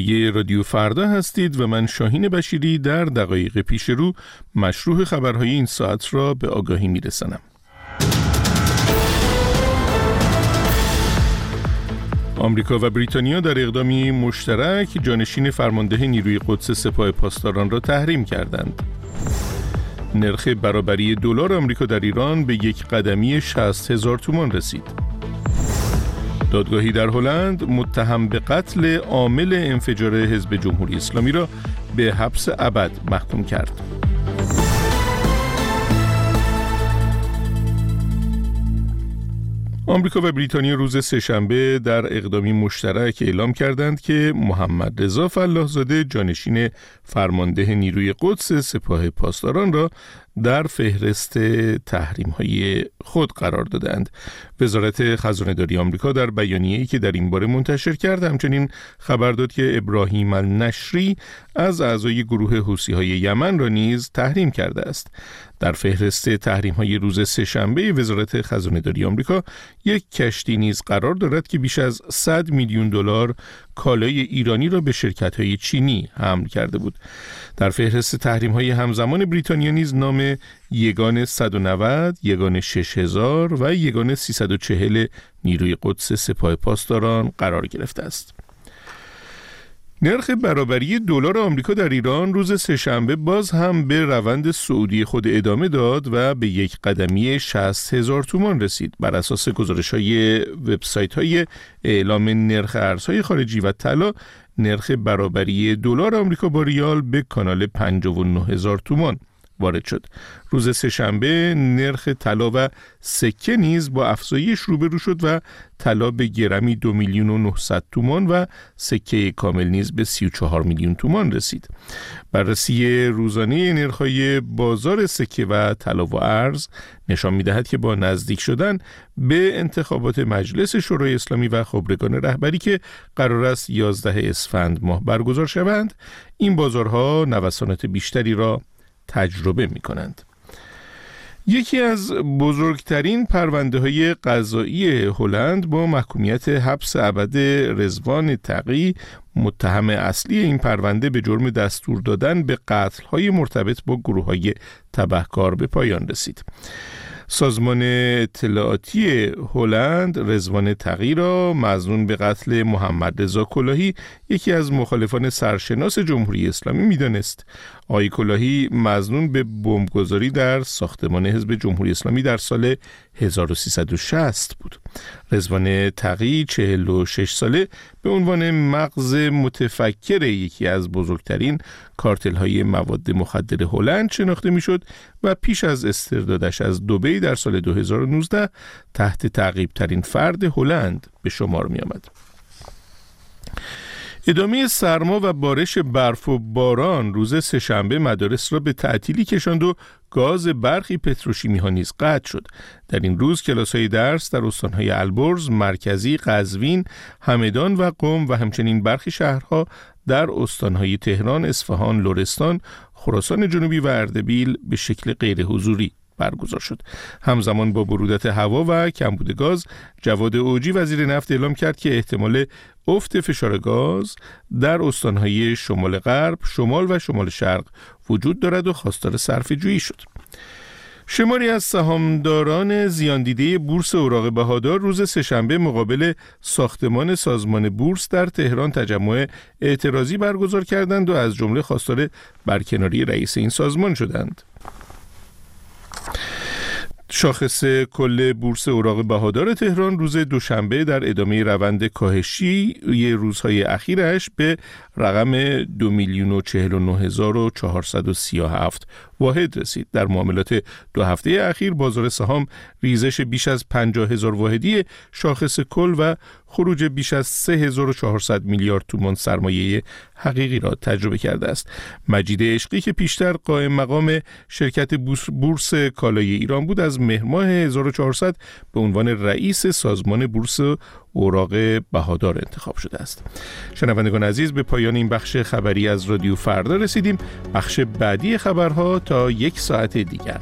یه رادیو فردا هستید و من شاهین بشیری در دقایق پیش رو مشروع خبرهای این ساعت را به آگاهی میرسنم. آمریکا و بریتانیا در اقدامی مشترک جانشین فرمانده نیروی قدس سپاه پاسداران را تحریم کردند. نرخ برابری دلار آمریکا در ایران به یک قدمی 60 هزار تومان رسید. دادگاهی در هلند متهم به قتل عامل انفجار حزب جمهوری اسلامی را به حبس ابد محکوم کرد. آمریکا و بریتانیا روز سهشنبه در اقدامی مشترک اعلام کردند که محمد رضا فلاحزاده جانشین فرمانده نیروی قدس سپاه پاسداران را در فهرست تحریم های خود قرار دادند. وزارت خزانه داری آمریکا در بیانیه‌ای که در این باره منتشر کرد همچنین خبر داد که ابراهیم النشری از اعضای گروه حوسی های یمن را نیز تحریم کرده است. در فهرست تحریم های روز سهشنبه وزارت خزانه داری آمریکا یک کشتی نیز قرار دارد که بیش از 100 میلیون دلار کالای ایرانی را به شرکت های چینی حمل کرده بود. در فهرست تحریم های همزمان بریتانیا نیز نام یگان 190 یگان 6000 و یگان 340 نیروی قدس سپاه پاسداران قرار گرفته است. نرخ برابری دلار آمریکا در ایران روز سهشنبه باز هم به روند سعودی خود ادامه داد و به یک قدمی 60 هزار تومان رسید. بر اساس گزارش های وبسایت های اعلام نرخ ارزهای خارجی و طلا نرخ برابری دلار آمریکا با ریال به کانال 59 هزار تومان. وارد شد. روز سهشنبه نرخ طلا و سکه نیز با افزایش روبرو شد و طلا به گرمی دو میلیون و 900 تومان و سکه کامل نیز به 34 میلیون تومان رسید. بررسی روزانه نرخ‌های بازار سکه و طلا و ارز نشان می‌دهد که با نزدیک شدن به انتخابات مجلس شورای اسلامی و خبرگان رهبری که قرار است 11 اسفند ماه برگزار شوند این بازارها نوسانات بیشتری را تجربه می کنند. یکی از بزرگترین پرونده های قضایی هلند با محکومیت حبس ابد رزوان تقی متهم اصلی این پرونده به جرم دستور دادن به قتل های مرتبط با گروه های تبهکار به پایان رسید. سازمان اطلاعاتی هلند رزوان تغییر را مزنون به قتل محمد رضا کلاهی یکی از مخالفان سرشناس جمهوری اسلامی می‌دانست آقای کلاهی مزنون به بمبگذاری در ساختمان حزب جمهوری اسلامی در سال 1360 بود. رزوان تقی 46 ساله به عنوان مغز متفکر یکی از بزرگترین کارتل های مواد مخدر هلند شناخته می‌شد و پیش از استردادش از دوبی در سال 2019 تحت تعقیب ترین فرد هلند به شمار می آمد. ادامه سرما و بارش برف و باران روز سهشنبه مدارس را به تعطیلی کشاند و گاز برخی پتروشیمی ها نیز قطع شد. در این روز کلاس های درس در استانهای البرز، مرکزی، قزوین، همدان و قم و همچنین برخی شهرها در استانهای تهران، اصفهان، لرستان، خراسان جنوبی و اردبیل به شکل غیر حضوری برگزار شد همزمان با برودت هوا و کمبود گاز جواد اوجی وزیر نفت اعلام کرد که احتمال افت فشار گاز در استانهای شمال غرب، شمال و شمال شرق وجود دارد و خواستار صرف جویی شد. شماری از سهامداران زیاندیده بورس اوراق بهادار روز سهشنبه مقابل ساختمان سازمان بورس در تهران تجمع اعتراضی برگزار کردند و از جمله خواستار برکناری رئیس این سازمان شدند. شاخص کل بورس اوراق بهادار تهران روز دوشنبه در ادامه روند کاهشی یه روزهای اخیرش به رقم دو میلیون و چهل و هزار و چهارصد و سی و هفت واحد رسید. در معاملات دو هفته اخیر بازار سهام ریزش بیش از 50 هزار واحدی شاخص کل و خروج بیش از 3400 میلیارد تومان سرمایه حقیقی را تجربه کرده است. مجید عشقی که پیشتر قائم مقام شرکت بورس کالای ایران بود از مهر ماه 1400 به عنوان رئیس سازمان بورس اوراق بهادار انتخاب شده است. شنوندگان عزیز به پایان این بخش خبری از رادیو فردا رسیدیم. بخش بعدی خبرها تا یک ساعت دیگر.